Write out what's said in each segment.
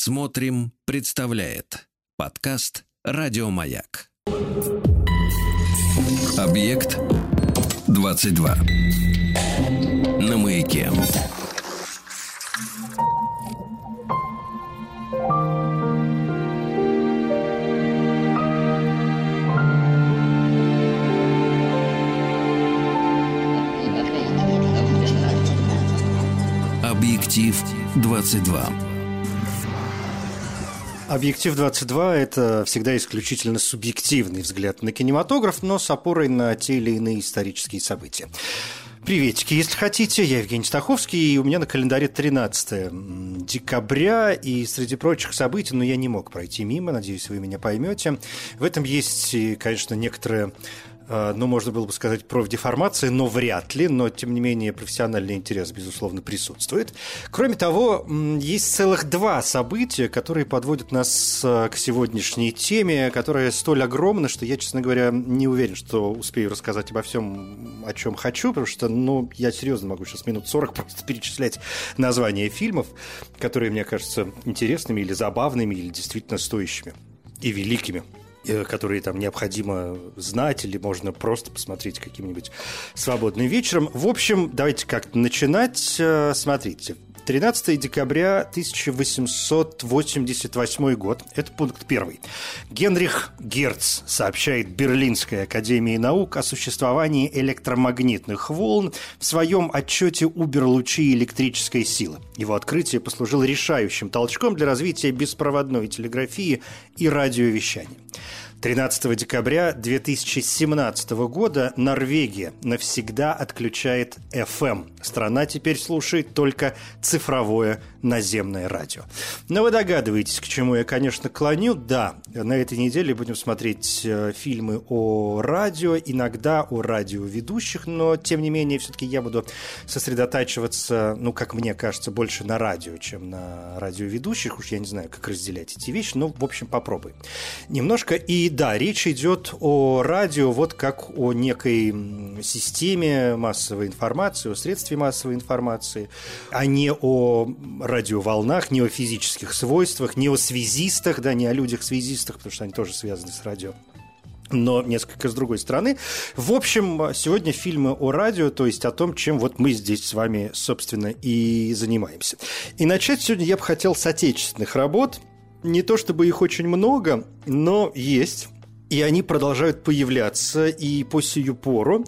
Смотрим, представляет подкаст Радиомаяк. Объект 22. На маяке. Объектив 22. Объектив 22 – это всегда исключительно субъективный взгляд на кинематограф, но с опорой на те или иные исторические события. Приветики, если хотите, я Евгений Стаховский, и у меня на календаре 13 декабря, и среди прочих событий, но я не мог пройти мимо, надеюсь, вы меня поймете. В этом есть, конечно, некоторая Э, ну, можно было бы сказать, профдеформация, но вряд ли, но, тем не менее, профессиональный интерес, безусловно, присутствует. Кроме того, есть целых два события, которые подводят нас э, к сегодняшней теме, которая столь огромна, что я, честно говоря, не уверен, что успею рассказать обо всем, о чем хочу, потому что, ну, я серьезно могу сейчас минут 40 просто перечислять названия фильмов, которые мне кажутся интересными или забавными, или действительно стоящими и великими. Э, которые там необходимо знать, или можно просто посмотреть каким-нибудь свободным вечером. В общем, давайте как-то начинать. Э, смотрите, 13 декабря 1888 год. Это пункт первый. Генрих Герц сообщает Берлинской академии наук о существовании электромагнитных волн в своем отчете «Убер-лучи электрической силы». Его открытие послужило решающим толчком для развития беспроводной телеграфии и радиовещания. 13 декабря 2017 года Норвегия навсегда отключает FM. Страна теперь слушает только цифровое наземное радио. Но вы догадываетесь, к чему я, конечно, клоню. Да, на этой неделе будем смотреть э, фильмы о радио, иногда о радиоведущих, но, тем не менее, все-таки я буду сосредотачиваться, ну, как мне кажется, больше на радио, чем на радиоведущих. Уж я не знаю, как разделять эти вещи, но, в общем, попробуем. Немножко. И да, речь идет о радио вот как о некой системе массовой информации, о средстве массовой информации, а не о радиоволнах, не о физических свойствах, не о связистах, да, не о людях-связистах, потому что они тоже связаны с радио но несколько с другой стороны. В общем, сегодня фильмы о радио, то есть о том, чем вот мы здесь с вами, собственно, и занимаемся. И начать сегодня я бы хотел с отечественных работ. Не то чтобы их очень много, но есть. И они продолжают появляться и по сию пору.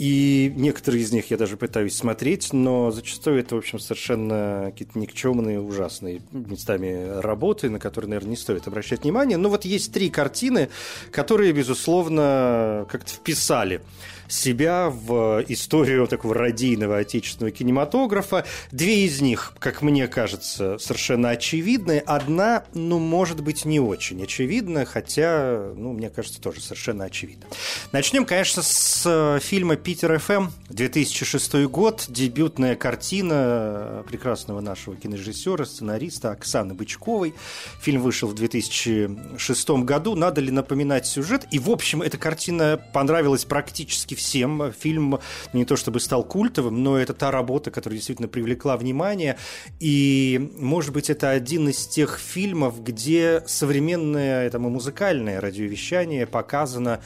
И некоторые из них я даже пытаюсь смотреть, но зачастую это, в общем, совершенно какие-то никчемные, ужасные местами работы, на которые, наверное, не стоит обращать внимание. Но вот есть три картины, которые, безусловно, как-то вписали себя в историю такого радийного отечественного кинематографа. Две из них, как мне кажется, совершенно очевидны. Одна, ну, может быть, не очень очевидна, хотя, ну, мне кажется, тоже совершенно очевидна. Начнем, конечно, с фильма «Питер ФМ», 2006 год, дебютная картина прекрасного нашего кинорежиссера, сценариста Оксаны Бычковой. Фильм вышел в 2006 году. Надо ли напоминать сюжет? И, в общем, эта картина понравилась практически всем. Фильм не то чтобы стал культовым, но это та работа, которая действительно привлекла внимание. И, может быть, это один из тех фильмов, где современное и музыкальное радиовещание показано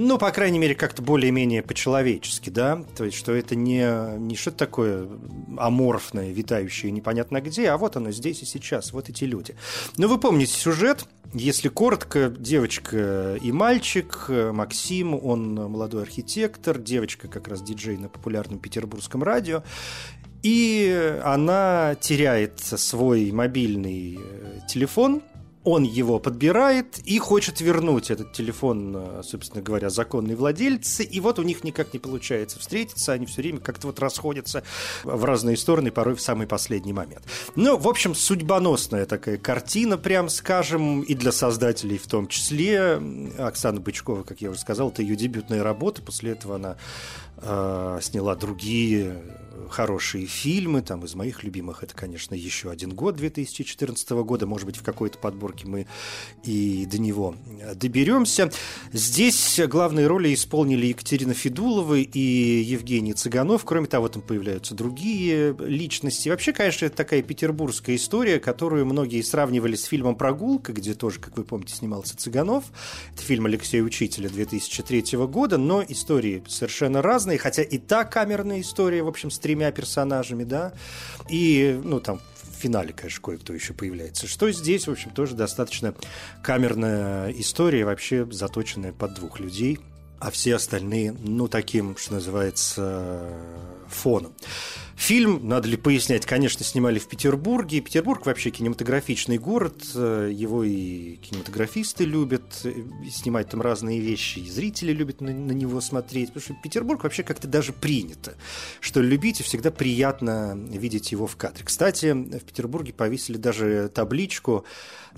ну, по крайней мере, как-то более-менее по-человечески, да, то есть, что это не, не что-то такое аморфное, витающее непонятно где, а вот оно здесь и сейчас, вот эти люди. Ну, вы помните сюжет, если коротко, девочка и мальчик, Максим, он молодой архитектор, девочка как раз диджей на популярном петербургском радио, и она теряет свой мобильный э, телефон – он его подбирает и хочет вернуть этот телефон, э, собственно говоря, законной владельцы. И вот у них никак не получается встретиться, они все время как-то вот расходятся в разные стороны, порой в самый последний момент. Ну, в общем, судьбоносная такая картина, прям скажем, и для создателей в том числе. Оксана Бычкова, как я уже сказал, это ее дебютная работа, после этого она э, сняла другие хорошие фильмы. Там из моих любимых это, конечно, еще один год 2014 года. Может быть, в какой-то подборке мы и до него доберемся. Здесь главные роли исполнили Екатерина Федулова и Евгений Цыганов. Кроме того, там появляются другие личности. Вообще, конечно, это такая петербургская история, которую многие сравнивали с фильмом «Прогулка», где тоже, как вы помните, снимался Цыганов. Это фильм Алексея Учителя 2003 года, но истории совершенно разные, хотя и та камерная история, в общем, с тремя персонажами, да, и, ну, там, в финале, конечно, кое-кто еще появляется. Что здесь, в общем, тоже достаточно камерная история, вообще заточенная под двух людей, а все остальные, ну, таким, что называется, фоном. Фильм, надо ли пояснять, конечно, снимали в Петербурге. Петербург вообще кинематографичный город, его и кинематографисты любят снимать там разные вещи, и зрители любят на, на него смотреть, потому что Петербург вообще как-то даже принято, что любить и всегда приятно видеть его в кадре. Кстати, в Петербурге повесили даже табличку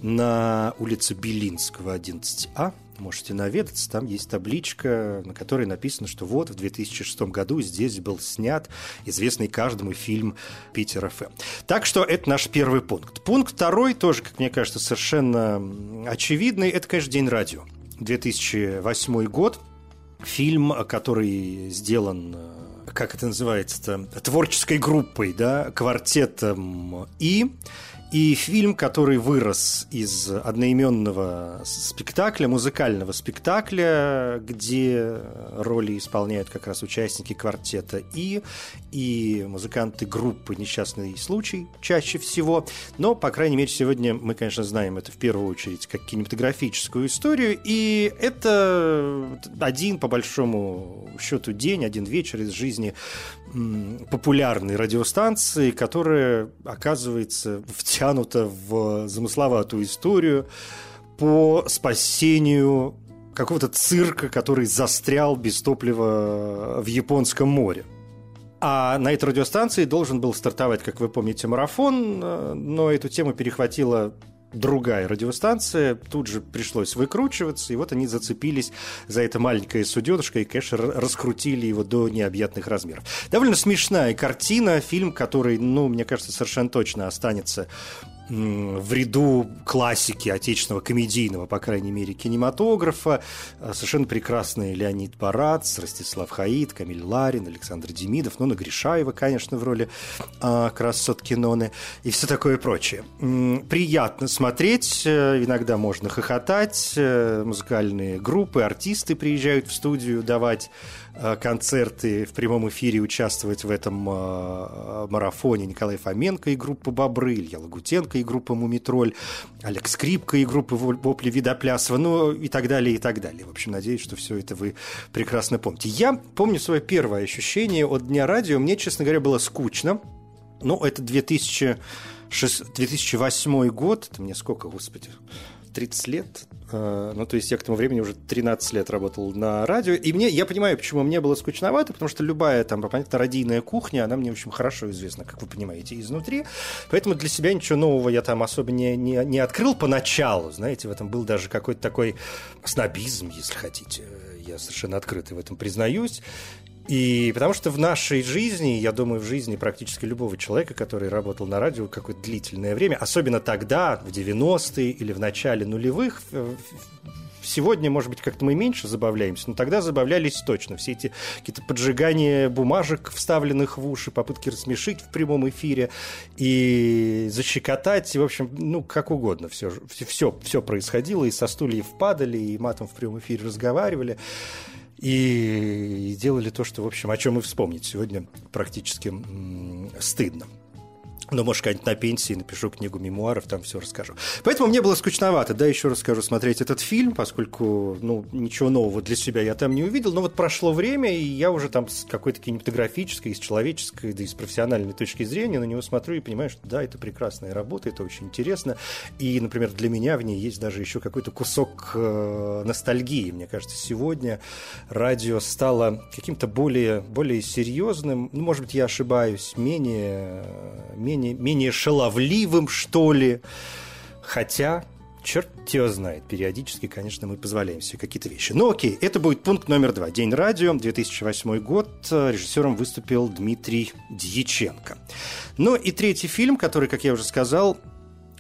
на улице Белинского, 11А, можете наведаться, там есть табличка, на которой написано, что вот в 2006 году здесь был снят известный каждому фильм «Питер ФМ». Так что это наш первый пункт. Пункт второй, тоже, как мне кажется, совершенно очевидный, это, конечно, День радио. 2008 год. Фильм, который сделан как это называется-то, творческой группой, да, квартетом И, и фильм, который вырос из одноименного спектакля, музыкального спектакля, где роли исполняют как раз участники квартета И, и музыканты группы «Несчастный случай» чаще всего. Но, по крайней мере, сегодня мы, конечно, знаем это в первую очередь как кинематографическую историю. И это один, по большому счету, день, один вечер из жизни популярной радиостанции, которая оказывается втянута в замысловатую историю по спасению какого-то цирка, который застрял без топлива в Японском море. А на этой радиостанции должен был стартовать, как вы помните, марафон, э, но эту тему перехватила другая радиостанция, тут же пришлось выкручиваться, и вот они зацепились за это маленькое суденышко и, конечно, раскрутили его до необъятных размеров. Довольно смешная картина, фильм, который, ну, мне кажется, совершенно точно останется в ряду классики отечественного комедийного, по крайней мере, кинематографа. А, совершенно прекрасные Леонид Барац, Ростислав Хаид, Камиль Ларин, Александр Демидов, ну, на Гришаева, конечно, в роли а, красот Киноны и все такое прочее. Приятно смотреть, э, иногда можно хохотать, э, музыкальные группы, артисты приезжают в студию давать Э, концерты в прямом эфире участвовать в этом э, марафоне Николай Фоменко и группа «Бобры», Илья Лагутенко и группа «Мумитроль», Олег Скрипка и группа «Вопли Видоплясова», ну и так далее, и так далее. В общем, надеюсь, что все это вы прекрасно помните. Я помню свое первое ощущение от Дня радио. Мне, честно говоря, было скучно. Ну, это 2000 2008 год, это мне сколько, господи, 30 лет. Э, ну, то есть я к тому времени уже 13 лет работал на радио. И мне, я понимаю, почему мне было скучновато, потому что любая там, понятно, радийная кухня, она мне, в общем, хорошо известна, как вы понимаете, изнутри. Поэтому для себя ничего нового я там особо не, не, не открыл поначалу. Знаете, в этом был даже какой-то такой снобизм, если хотите. Я совершенно открытый в этом признаюсь. И потому что в нашей жизни, я думаю, в жизни практически любого человека, который работал на радио какое-то длительное время, особенно тогда, в 90-е или в начале нулевых, Сегодня, может быть, как-то мы меньше забавляемся, но тогда забавлялись точно. Все эти какие-то поджигания бумажек, вставленных в уши, попытки рассмешить в прямом эфире и защекотать, в общем, ну, как угодно все, все, все происходило, и со стульев падали, и матом в прямом эфире разговаривали и делали то, что, в общем, о чем и вспомнить сегодня практически стыдно. Но, может, когда-нибудь на пенсии напишу книгу мемуаров, там все расскажу. Поэтому мне было скучновато, да, еще раз скажу, смотреть этот фильм, поскольку, ну, ничего нового для себя я там не увидел. Но вот прошло время, и я уже там с какой-то кинематографической, с человеческой, да и с профессиональной точки зрения на него смотрю и понимаю, что да, это прекрасная работа, это очень интересно. И, например, для меня в ней есть даже еще какой-то кусок э, ностальгии. Мне кажется, сегодня радио стало каким-то более, более серьезным, ну, может быть, я ошибаюсь, менее, менее менее, менее шаловливым, что ли. Хотя, черт его знает. Периодически, конечно, мы позволяем себе какие-то вещи. Ну окей, это будет пункт номер два. День радио, 2008 год. Режиссером выступил Дмитрий Дьяченко. Ну и третий фильм, который, как я уже сказал,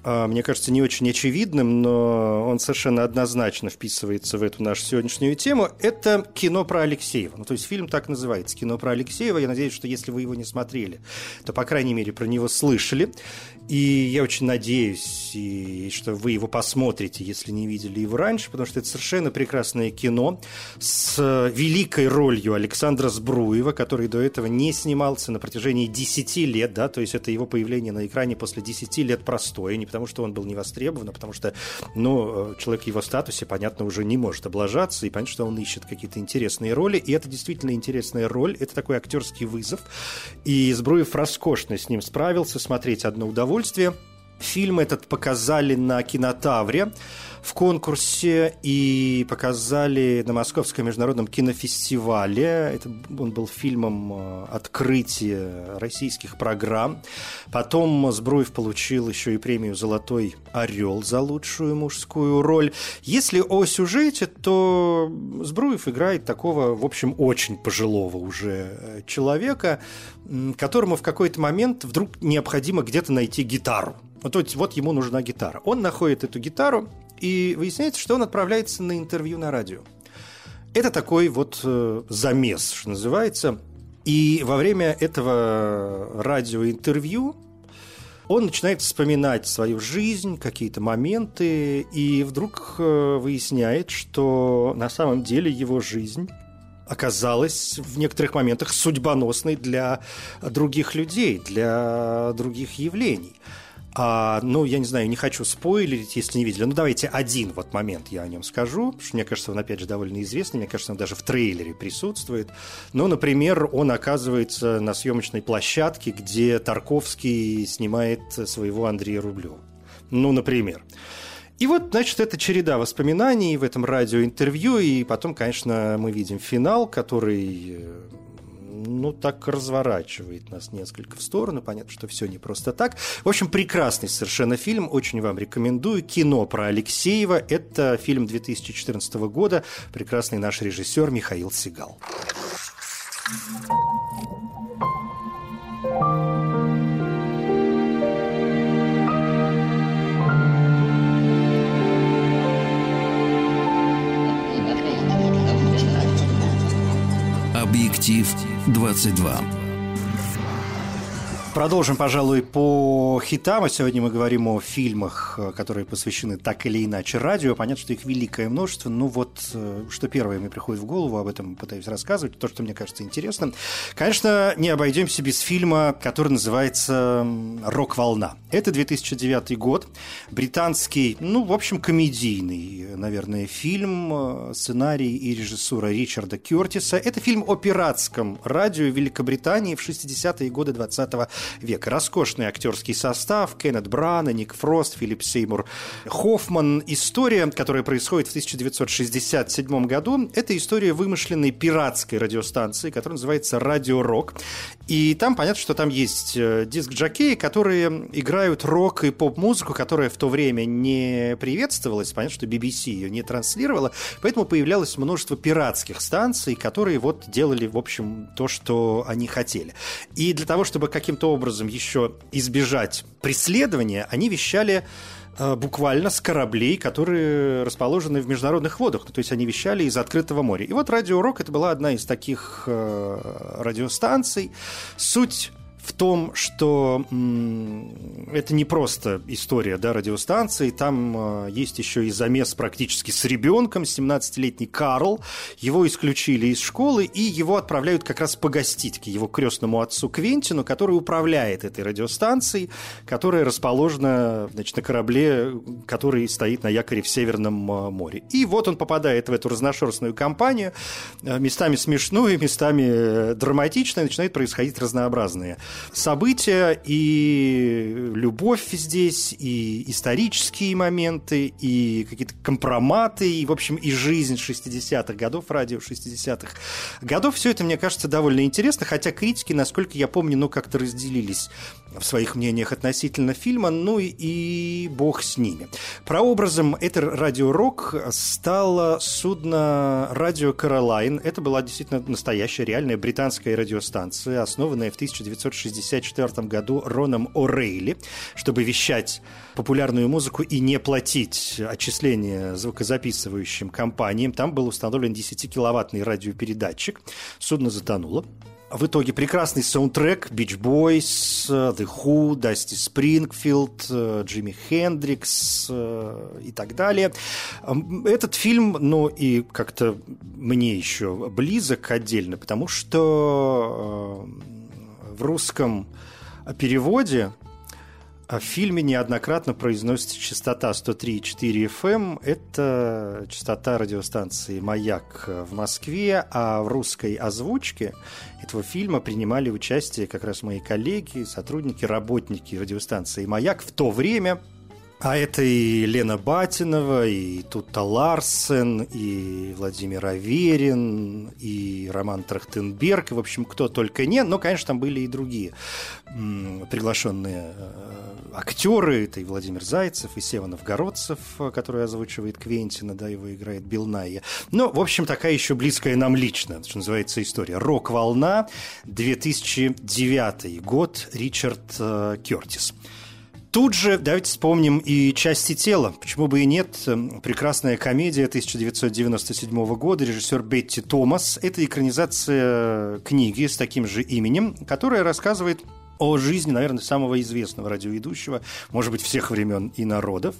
мне кажется, не очень очевидным, но он совершенно однозначно вписывается в эту нашу сегодняшнюю тему. Это кино про Алексеева. Ну, то есть фильм так называется «Кино про Алексеева». Я надеюсь, что если вы его не смотрели, то, по крайней мере, про него слышали. И я очень надеюсь, и, что вы его посмотрите, если не видели его раньше, потому что это совершенно прекрасное кино с великой ролью Александра Сбруева, который до этого не снимался на протяжении 10 лет, да, то есть это его появление на экране после 10 лет простое, потому что он был не востребован, а потому что, ну, человек в его статусе, понятно, уже не может облажаться, и понятно, что он ищет какие-то интересные роли, и это действительно интересная роль, это такой актерский вызов, и Сбруев роскошно с ним справился, смотреть одно удовольствие. Фильм этот показали на кинотавре в конкурсе и показали на Московском международном кинофестивале. Это, он был фильмом э, открытия российских программ. Потом Сбруев получил еще и премию «Золотой орел» за лучшую мужскую роль. Если о сюжете, то Сбруев играет такого, в общем, очень пожилого уже э, человека, которому в какой-то момент вдруг необходимо где-то найти гитару. Вот, вот ему нужна гитара. Он находит эту гитару, и выясняется, что он отправляется на интервью на радио. Это такой вот э, замес, что называется. И во время этого радиоинтервью он начинает вспоминать свою жизнь, какие-то моменты, и вдруг э, выясняет, что на самом деле его жизнь оказалась в некоторых моментах судьбоносной для других людей, для других явлений. А, ну, я не знаю, не хочу спойлерить, если не видели. Ну, давайте один вот момент я о нем скажу, потому что мне кажется, он, опять же, довольно известный. Мне кажется, он даже в трейлере присутствует. Ну, например, он оказывается на съемочной площадке, где Тарковский снимает своего Андрея Рублева. Ну, например. И вот, значит, это череда воспоминаний в этом радиоинтервью, и потом, конечно, мы видим финал, который э, ну, так разворачивает нас несколько в сторону. Понятно, что все не просто так. В общем, прекрасный совершенно фильм. Очень вам рекомендую. Кино про Алексеева. Это фильм 2014 года. Прекрасный наш режиссер Михаил Сигал. Объектив 22. Продолжим, пожалуй, по хитам. А сегодня мы говорим о фильмах, которые посвящены так или иначе радио. Понятно, что их великое множество. Ну вот, э, что первое мне приходит в голову, об этом пытаюсь рассказывать, то, что мне кажется интересным. Конечно, не обойдемся без фильма, который называется «Рок-волна». Это 2009 год. Британский, ну, в общем, комедийный, наверное, фильм. Сценарий и режиссура Ричарда Кертиса. Это фильм о пиратском радио Великобритании в 60-е годы 20 века. Роскошный актерский состав, Кеннет Брана, Ник Фрост, Филипп Сеймур Хоффман. История, которая происходит в 1967 году, это история вымышленной пиратской радиостанции, которая называется «Радио Рок». И там понятно, что там есть э, диск-джокеи, которые играют рок и поп-музыку, которая в то время не приветствовалась. Понятно, что BBC ее не транслировала, поэтому появлялось множество пиратских станций, которые вот делали, в общем, то, что они хотели. И для того, чтобы каким-то образом еще избежать преследования, они вещали буквально с кораблей, которые расположены в международных водах. То есть они вещали из открытого моря. И вот Радио Рок это была одна из таких э, радиостанций. Суть в том, что это не просто история да, радиостанции, там э, есть еще и замес практически с ребенком, 17-летний Карл. Его исключили из школы, и его отправляют как раз погостить к его крестному отцу Квентину, который управляет этой радиостанцией, которая расположена значит, на корабле, который стоит на якоре в Северном э, море. И вот он попадает в эту разношерстную компанию, э, местами смешную, местами драматичную, начинают происходить разнообразные события и любовь здесь, и исторические моменты, и какие-то компроматы, и, в общем, и жизнь 60-х годов, радио 60-х годов. Все это, мне кажется, довольно интересно, хотя критики, насколько я помню, ну, как-то разделились в своих мнениях относительно фильма, ну и бог с ними. Прообразом этой радиорок стало судно «Радио Каролайн». Это была действительно настоящая, реальная британская радиостанция, основанная в 1964 году Роном О'Рейли, чтобы вещать популярную музыку и не платить отчисления звукозаписывающим компаниям. Там был установлен 10-киловаттный радиопередатчик. Судно затонуло. В итоге прекрасный саундтрек Beach Boys, The Who, Дасти Спрингфилд, Джимми Хендрикс э, и так далее. Этот фильм, ну и как-то мне еще близок отдельно, потому что э, в русском переводе а в фильме неоднократно произносится частота 103,4 FM. Эм. Это частота радиостанции «Маяк» в Москве, а в русской озвучке этого фильма принимали участие как раз мои коллеги, сотрудники, работники радиостанции «Маяк» в то время – а это и Лена Батинова, и Тутта Ларсен, и Владимир Аверин, и Роман Трахтенберг, в общем, кто только не. Но, конечно, там были и другие приглашенные э, актеры. Это и Владимир Зайцев, и Сева Новгородцев, который озвучивает Квентина, да, его играет Билл Найя. Но, в общем, такая еще близкая нам лично, что называется, история. «Рок-волна», 2009 год, Ричард э, Кертис. Тут же давайте вспомним и «Части тела». Почему бы и нет? Прекрасная комедия 1997 года, режиссер Бетти Томас. Это экранизация книги с таким же именем, которая рассказывает о жизни, наверное, самого известного радиоведущего, может быть, всех времен и народов.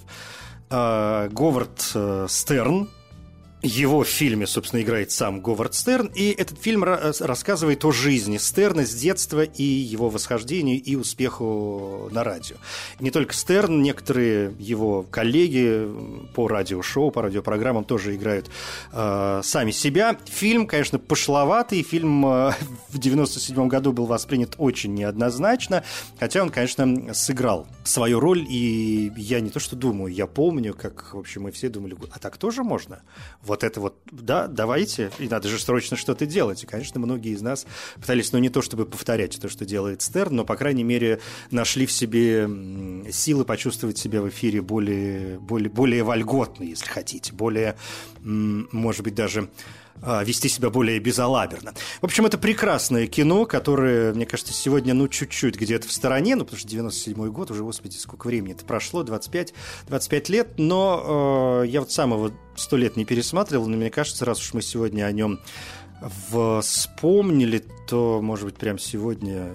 А, Говард э, Стерн, его в фильме, собственно, играет сам Говард Стерн, и этот фильм рассказывает о жизни Стерна с детства и его восхождению и успеху на радио. Не только Стерн, некоторые его коллеги по радиошоу, по радиопрограммам тоже играют э, сами себя. Фильм, конечно, пошловатый, фильм э, в 97 году был воспринят очень неоднозначно, хотя он, конечно, сыграл свою роль, и я не то что думаю, я помню, как, в общем, мы все думали, а так тоже можно? Вот это вот, да, давайте, и надо же срочно что-то делать. И, конечно, многие из нас пытались, ну, не то чтобы повторять то, что делает Стерн, но, по крайней мере, нашли в себе силы почувствовать себя в эфире более, более, более вольготно, если хотите, более, может быть, даже вести себя более безалаберно. В общем, это прекрасное кино, которое, мне кажется, сегодня, ну, чуть-чуть где-то в стороне, ну, потому что 97-й год, уже, господи, сколько времени это прошло, 25, 25 лет, но э, я вот сам его сто лет не пересматривал, но мне кажется, раз уж мы сегодня о нем вспомнили, то, может быть, прямо сегодня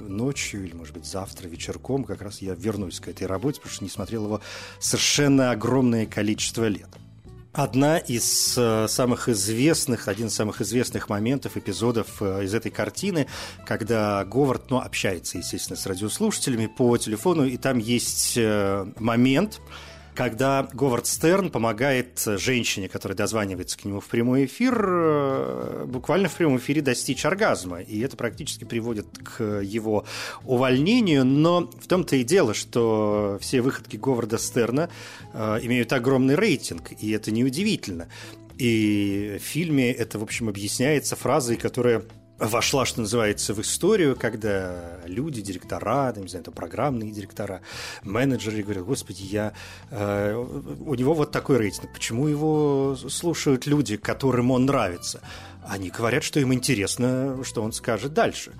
ночью или, может быть, завтра вечерком как раз я вернусь к этой работе, потому что не смотрел его совершенно огромное количество лет. Одна из э, самых известных, один из самых известных моментов, эпизодов э, из этой картины, когда Говард, ну, общается, естественно, с радиослушателями по телефону, и там есть э, момент, когда Говард Стерн помогает женщине, которая дозванивается к нему в прямой эфир, э, буквально в прямом эфире достичь оргазма. И это практически приводит к его увольнению. Но в том-то и дело, что все выходки Говарда Стерна э, имеют огромный рейтинг, и это неудивительно. И в фильме это, в общем, объясняется фразой, которая вошла, что называется, в историю, когда люди, директора, не знаю, это программные директора, менеджеры говорят, господи, я, э, у него вот такой рейтинг, почему его слушают люди, которым он нравится? Они говорят, что им интересно, что он скажет дальше.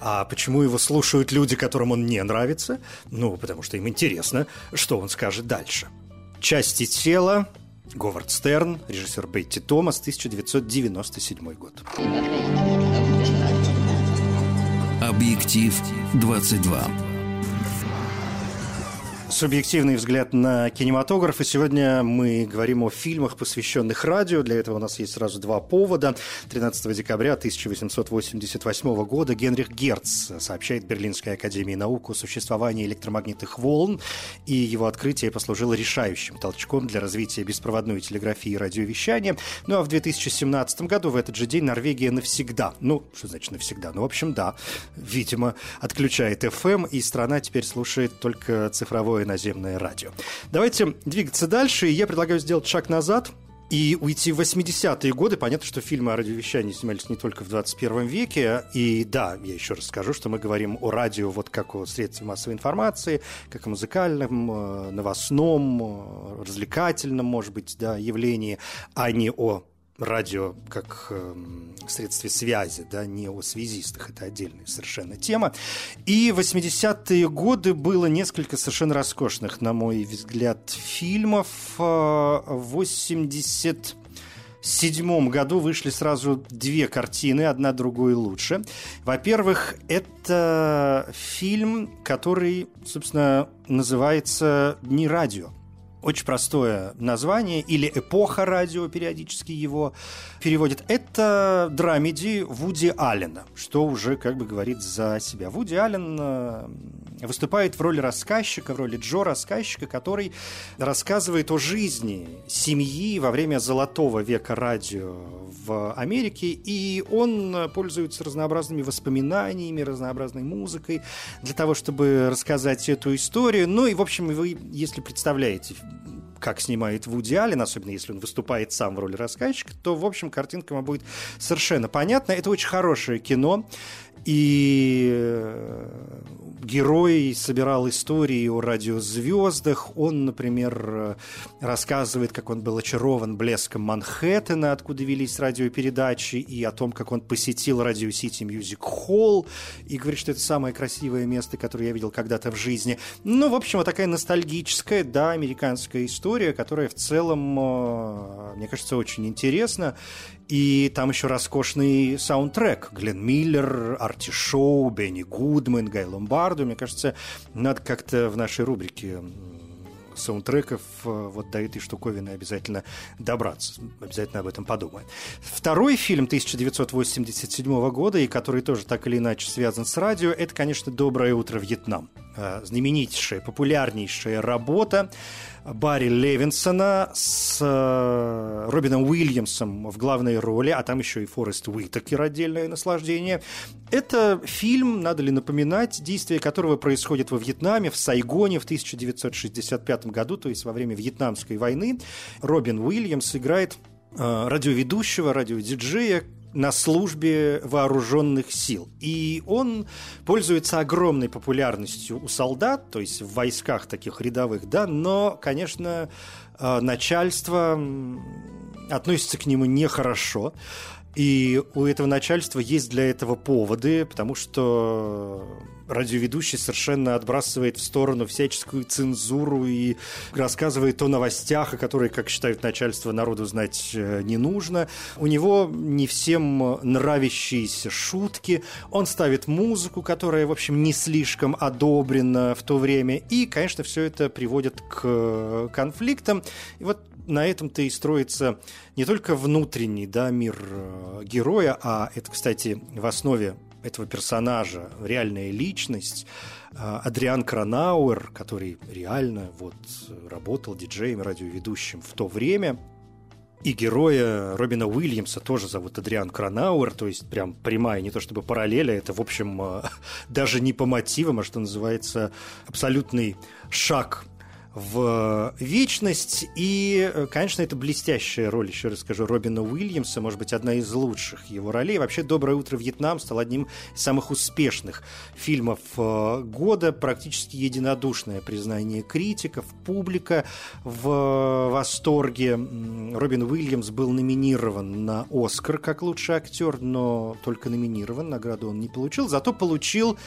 А почему его слушают люди, которым он не нравится? Ну, потому что им интересно, что он скажет дальше. Части тела Говард Стерн, режиссер Бетти Томас, 1997 год. Объектив 22. Субъективный взгляд на кинематограф. И сегодня мы говорим о фильмах, посвященных радио. Для этого у нас есть сразу два повода. 13 декабря 1888 года Генрих Герц сообщает Берлинской академии наук о существовании электромагнитных волн. И его открытие послужило решающим толчком для развития беспроводной телеграфии и радиовещания. Ну а в 2017 году, в этот же день, Норвегия навсегда, ну, что значит навсегда? Ну, в общем, да, видимо, отключает FM, и страна теперь слушает только цифровое живое наземное радио. Давайте двигаться дальше, и я предлагаю сделать шаг назад и уйти в 80-е годы. Понятно, что фильмы о радиовещании снимались не только в 21 веке. И да, я еще раз скажу, что мы говорим о радио вот как о средстве массовой информации, как о музыкальном, э, новостном, э, развлекательном, может быть, да, явлении, а не о радио как э, средстве связи, да, не о связистах, это отдельная совершенно тема. И 80-е годы было несколько совершенно роскошных, на мой взгляд, фильмов. В 80 седьмом году вышли сразу две картины, одна другой лучше. Во-первых, это фильм, который, собственно, называется «Дни радио». Очень простое название, или «Эпоха радио» периодически его переводят. Это драмеди Вуди Аллена, что уже как бы говорит за себя. Вуди Аллен э, выступает в роли рассказчика, в роли Джо рассказчика, который рассказывает о жизни семьи во время золотого века радио в Америке, и он пользуется разнообразными воспоминаниями, разнообразной музыкой для того, чтобы рассказать эту историю. Ну и, в общем, вы, если представляете как снимает Вуди Аллен, особенно если он выступает сам в роли рассказчика, то, в общем, картинка вам будет совершенно понятна. Это очень хорошее кино. И э, герой собирал истории о радиозвездах. Он, например, рассказывает, как он был очарован блеском Манхэттена, откуда велись радиопередачи, и о том, как он посетил Radio City Music Hall, и говорит, что это самое красивое место, которое я видел когда-то в жизни. Ну, в общем, вот такая ностальгическая, да, американская история, которая в целом, э, мне кажется, очень интересна. И там еще роскошный саундтрек. Глен Миллер, Арти Шоу, Бенни Гудман, Гай Ломбардо. Мне кажется, надо как-то в нашей рубрике саундтреков э, вот до этой штуковины обязательно добраться. Обязательно об этом подумаем. Второй фильм 1987 года, и который тоже так или иначе связан с радио, это, конечно, «Доброе утро, Вьетнам». Э, знаменитейшая, популярнейшая работа Барри Левинсона с э, Робином Уильямсом в главной роли, а там еще и Форест Уитакер отдельное наслаждение. Это фильм, надо ли напоминать, действие которого происходит во Вьетнаме, в Сайгоне в 1965 году, то есть во время Вьетнамской войны. Робин Уильямс играет э, радиоведущего, радиодиджея, на службе вооруженных сил. И он пользуется огромной популярностью у солдат, то есть в войсках таких рядовых, да, но, конечно, э, начальство относится к нему нехорошо. И у этого начальства есть для этого поводы, потому что радиоведущий совершенно отбрасывает в сторону всяческую цензуру и рассказывает о новостях, о которых, как считают начальство, народу знать э, не нужно. У него не всем нравящиеся шутки. Он ставит музыку, которая, в общем, не слишком одобрена в то время. И, конечно, все это приводит к конфликтам. И вот на этом-то и строится не только внутренний да, мир э, героя, а это, кстати, в основе этого персонажа реальная личность э, Адриан Кранауэр, который реально вот работал диджеем, радиоведущим в то время, и героя Робина Уильямса тоже зовут Адриан Кранауэр, то есть прям прямая, не то чтобы параллеля, это, в общем, э, даже не по мотивам, а что называется, абсолютный шаг в вечность. И, конечно, это блестящая роль, еще раз скажу, Робина Уильямса, может быть, одна из лучших его ролей. Вообще, «Доброе утро, Вьетнам» стал одним из самых успешных фильмов э, года, практически единодушное признание критиков, публика в восторге. Робин Уильямс был номинирован на «Оскар» как лучший актер, но только номинирован, награду он не получил, зато получил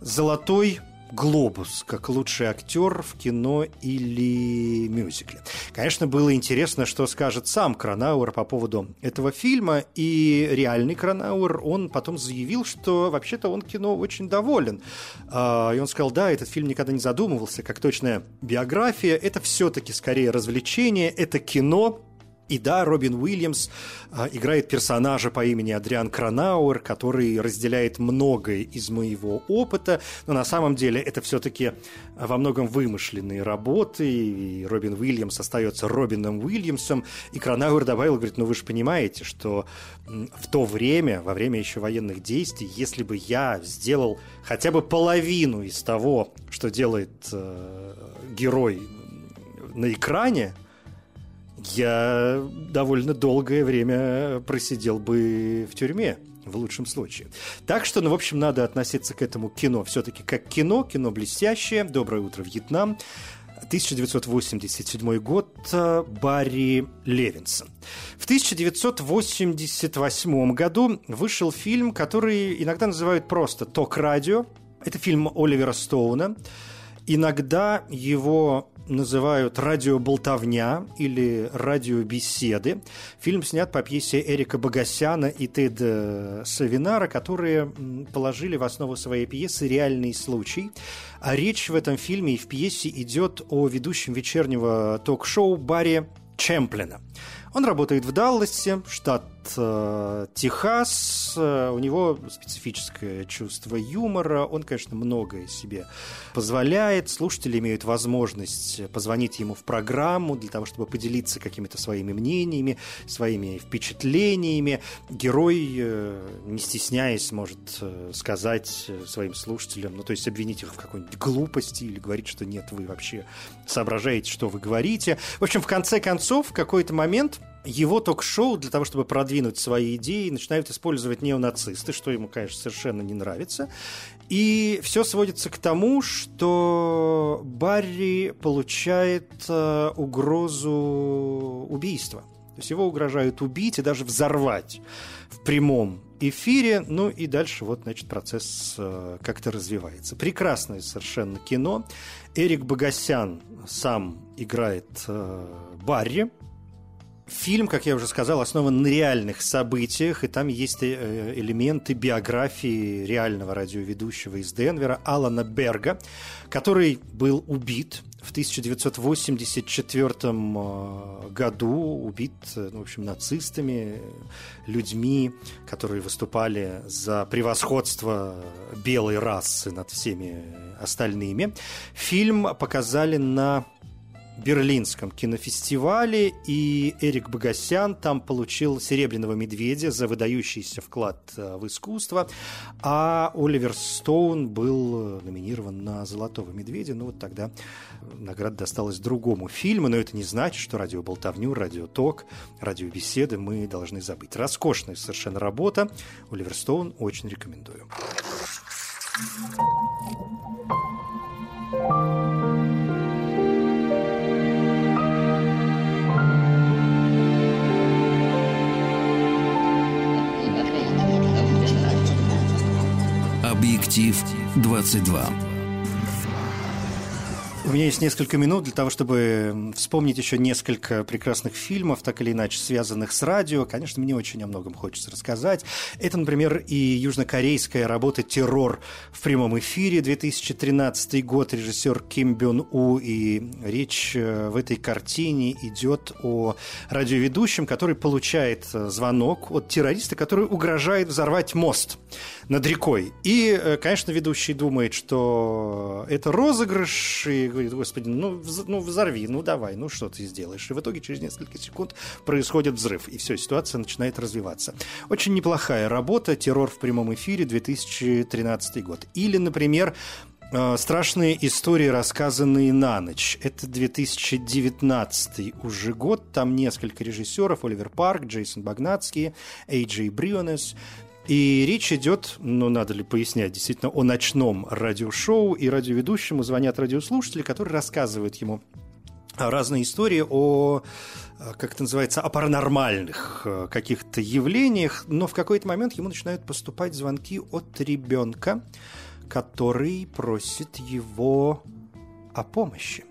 золотой глобус как лучший актер в кино или мюзикле. Конечно, было интересно, что скажет сам Кранауэр по поводу этого фильма, и реальный Кранауэр, он потом заявил, что вообще-то он кино очень доволен. А, и он сказал, да, этот фильм никогда не задумывался, как точная биография, это все-таки скорее развлечение, это кино, и да, Робин Уильямс а, играет персонажа по имени Адриан Кранауэр, который разделяет многое из моего опыта, но на самом деле это все-таки во многом вымышленные работы, и Робин Уильямс остается Робином Уильямсом, и Кранауэр добавил, говорит, ну вы же понимаете, что в то время, во время еще военных действий, если бы я сделал хотя бы половину из того, что делает э, герой на экране, я довольно долгое время просидел бы в тюрьме в лучшем случае. Так что, ну, в общем, надо относиться к этому кино все-таки как кино, кино блестящее. «Доброе утро, Вьетнам». 1987 год, Барри Левинсон. В 1988 году вышел фильм, который иногда называют просто «Ток-радио». Это фильм Оливера Стоуна. Иногда его называют «Радиоболтовня» или «Радиобеседы». Фильм снят по пьесе Эрика Богосяна и Теда Савинара, которые положили в основу своей пьесы реальный случай. А речь в этом фильме и в пьесе идет о ведущем вечернего ток-шоу Барри Чемплина. Он работает в Далласе, штат э, Техас. У него специфическое чувство юмора. Он, конечно, многое себе позволяет. Слушатели имеют возможность позвонить ему в программу для того, чтобы поделиться какими-то своими мнениями, своими впечатлениями. Герой, э, не стесняясь, может э, сказать своим слушателям, ну, то есть обвинить их в какой-нибудь глупости или говорить, что нет, вы вообще соображаете, что вы говорите. В общем, в конце концов, в какой-то момент его ток-шоу для того, чтобы продвинуть свои идеи, начинают использовать неонацисты, что ему, конечно, совершенно не нравится. И все сводится к тому, что Барри получает э, угрозу убийства. То есть его угрожают убить и даже взорвать в прямом эфире. Ну и дальше вот, значит, процесс э, как-то развивается. Прекрасное совершенно кино. Эрик Богосян сам играет э, Барри, Фильм, как я уже сказал, основан на реальных событиях, и там есть э, элементы биографии реального радиоведущего из Денвера Алана Берга, который был убит в 1984 э, году, убит, э, ну, в общем, нацистами, людьми, которые выступали за превосходство белой расы над всеми остальными. Фильм показали на Берлинском кинофестивале, и Эрик Богосян там получил «Серебряного медведя» за выдающийся вклад э, в искусство, а Оливер Стоун был номинирован на «Золотого медведя», ну вот тогда награда досталась другому фильму, но это не значит, что радиоболтовню, радиоток, радиобеседы мы должны забыть. Роскошная совершенно работа, Оливер Стоун очень рекомендую. Объектив 22. У меня есть несколько минут для того, чтобы вспомнить еще несколько прекрасных фильмов, так или иначе связанных с радио. Конечно, мне очень о многом хочется рассказать. Это, например, и южнокорейская работа «Террор» в прямом эфире 2013 год, режиссер Ким Бён У. И речь э, в этой картине идет о радиоведущем, который получает э, звонок от террориста, который угрожает взорвать мост над рекой. И, э, конечно, ведущий думает, что это розыгрыш, и говорит, господи, ну, ну взорви, ну давай, ну что ты сделаешь. И в итоге через несколько секунд происходит взрыв, и все, ситуация начинает развиваться. Очень неплохая работа, террор в прямом эфире, 2013 год. Или, например, э, Страшные истории, рассказанные на ночь. Это 2019 уже год. Там несколько режиссеров. Оливер Парк, Джейсон Багнацкий, Эйджей Брионес. И речь идет, ну, надо ли пояснять, действительно, о ночном радиошоу, и радиоведущему звонят радиослушатели, которые рассказывают ему разные истории о как это называется, о паранормальных э, каких-то явлениях, но в какой-то момент ему начинают поступать звонки от ребенка, который просит его о помощи.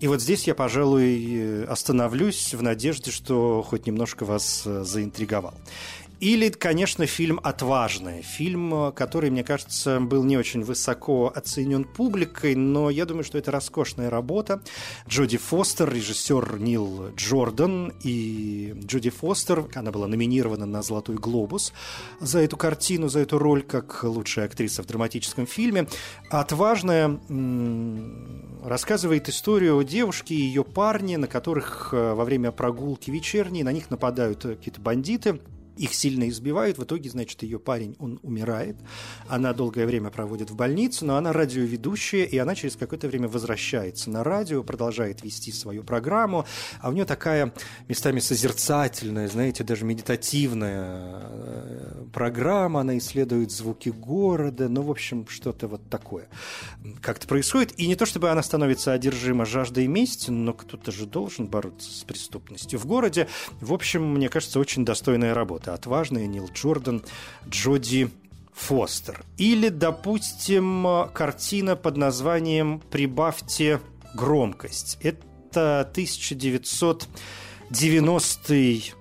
И вот здесь я, пожалуй, остановлюсь в надежде, что хоть немножко вас э, заинтриговал. Или, конечно, фильм «Отважная». Фильм, который, мне кажется, был не очень высоко оценен публикой, но я думаю, что это роскошная работа. Джоди Фостер, режиссер Нил Джордан. И Джоди Фостер, она была номинирована на «Золотой глобус» за эту картину, за эту роль, как лучшая актриса в драматическом фильме. «Отважная» рассказывает историю о девушке и ее парне, на которых э, во время прогулки вечерней на них нападают какие-то бандиты – их сильно избивают, в итоге, значит, ее парень, он умирает, она долгое время проводит в больнице, но она радиоведущая, и она через какое-то время возвращается на радио, продолжает вести свою программу, а у нее такая местами созерцательная, знаете, даже медитативная э, программа, она исследует звуки города, ну, в общем, что-то вот такое как-то происходит, и не то чтобы она становится одержима жаждой мести, но кто-то же должен бороться с преступностью в городе, в общем, мне кажется, очень достойная работа это отважный Нил Джордан, Джоди Фостер. Или, допустим, картина под названием «Прибавьте громкость». Это 1990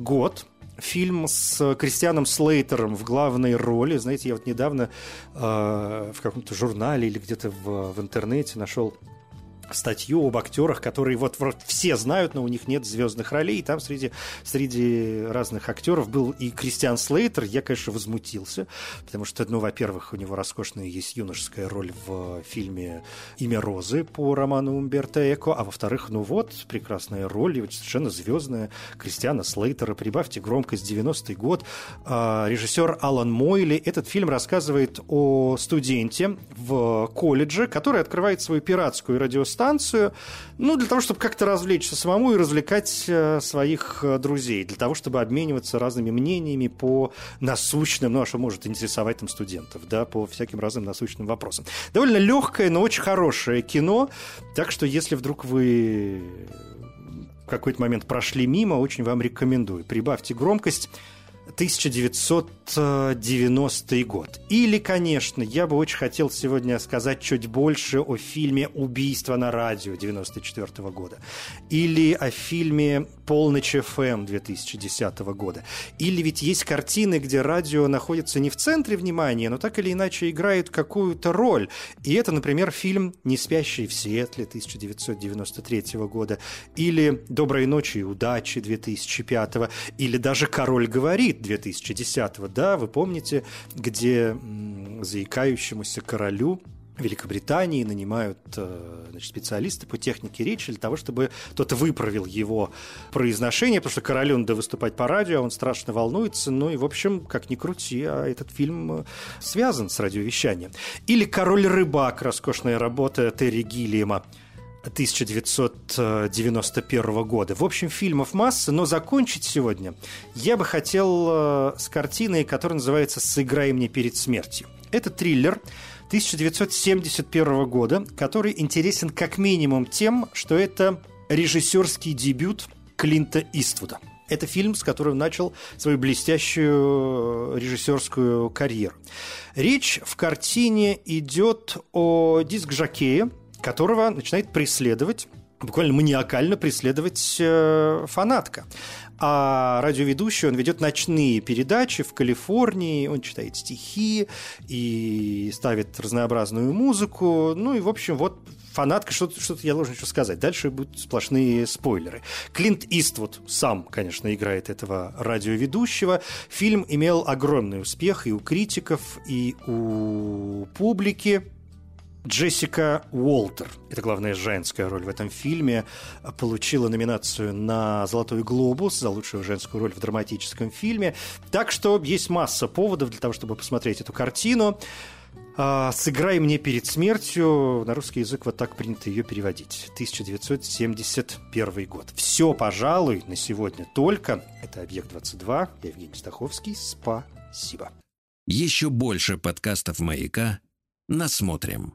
год, фильм с Кристианом Слейтером в главной роли. Знаете, я вот недавно э, в каком-то журнале или где-то в, в интернете нашел статью об актерах, которые вот, вот все знают, но у них нет звездных ролей. И там среди, среди разных актеров был и Кристиан Слейтер. Я, конечно, возмутился, потому что, ну, во-первых, у него роскошная есть юношеская роль в фильме «Имя Розы» по роману Умберто Эко, а во-вторых, ну вот, прекрасная роль, и совершенно звездная Кристиана Слейтера. Прибавьте громкость, 90-й год. А, режиссер Алан Мойли. Этот фильм рассказывает о студенте в колледже, который открывает свою пиратскую радиостанцию станцию, ну, для того, чтобы как-то развлечься самому и развлекать э, своих э, друзей, для того, чтобы обмениваться разными мнениями по насущным, ну, а что может интересовать там студентов, да, по всяким разным насущным вопросам. Довольно легкое, но очень хорошее кино, так что если вдруг вы в какой-то момент прошли мимо, очень вам рекомендую. Прибавьте громкость. 1990 год. Или, конечно, я бы очень хотел сегодня сказать чуть больше о фильме «Убийство на радио» 94 года. Или о фильме «Полночь ФМ» 2010 года. Или ведь есть картины, где радио находится не в центре внимания, но так или иначе играет какую-то роль. И это, например, фильм «Не спящий в Сиэтле» 1993 года. Или «Доброй ночи и удачи» 2005. Или даже «Король говорит» 2010-го, да, вы помните, где заикающемуся королю Великобритании нанимают э, значит, специалисты по технике речи для того, чтобы тот выправил его произношение, потому что королю надо выступать по радио, а он страшно волнуется. Ну и, в общем, как ни крути, а этот фильм э, связан с радиовещанием. Или «Король-рыбак», роскошная работа Терри Гиллиема 1991 года. В общем, фильмов масса, но закончить сегодня я бы хотел э, с картиной, которая называется «Сыграй мне перед смертью». Это триллер 1971 года, который интересен как минимум тем, что это режиссерский дебют Клинта Иствуда. Это фильм, с которым начал свою блестящую режиссерскую карьеру. Речь в картине идет о диск-жокее, которого начинает преследовать буквально маниакально преследовать э, фанатка. А радиоведущий, он ведет ночные передачи в Калифорнии, он читает стихи и ставит разнообразную музыку. Ну и, в общем, вот фанатка, что-то, что-то я должен еще сказать. Дальше будут сплошные спойлеры. Клинт Иствуд сам, конечно, играет этого радиоведущего. Фильм имел огромный успех и у критиков, и у публики. Джессика Уолтер, это главная женская роль в этом фильме, получила номинацию на «Золотой глобус» за лучшую женскую роль в драматическом фильме. Так что есть масса поводов для того, чтобы посмотреть эту картину. А, «Сыграй мне перед смертью». На русский язык вот так принято ее переводить. 1971 год. Все, пожалуй, на сегодня только. Это «Объект-22». Я Евгений Стаховский. Спасибо. Еще больше подкастов «Маяка» насмотрим.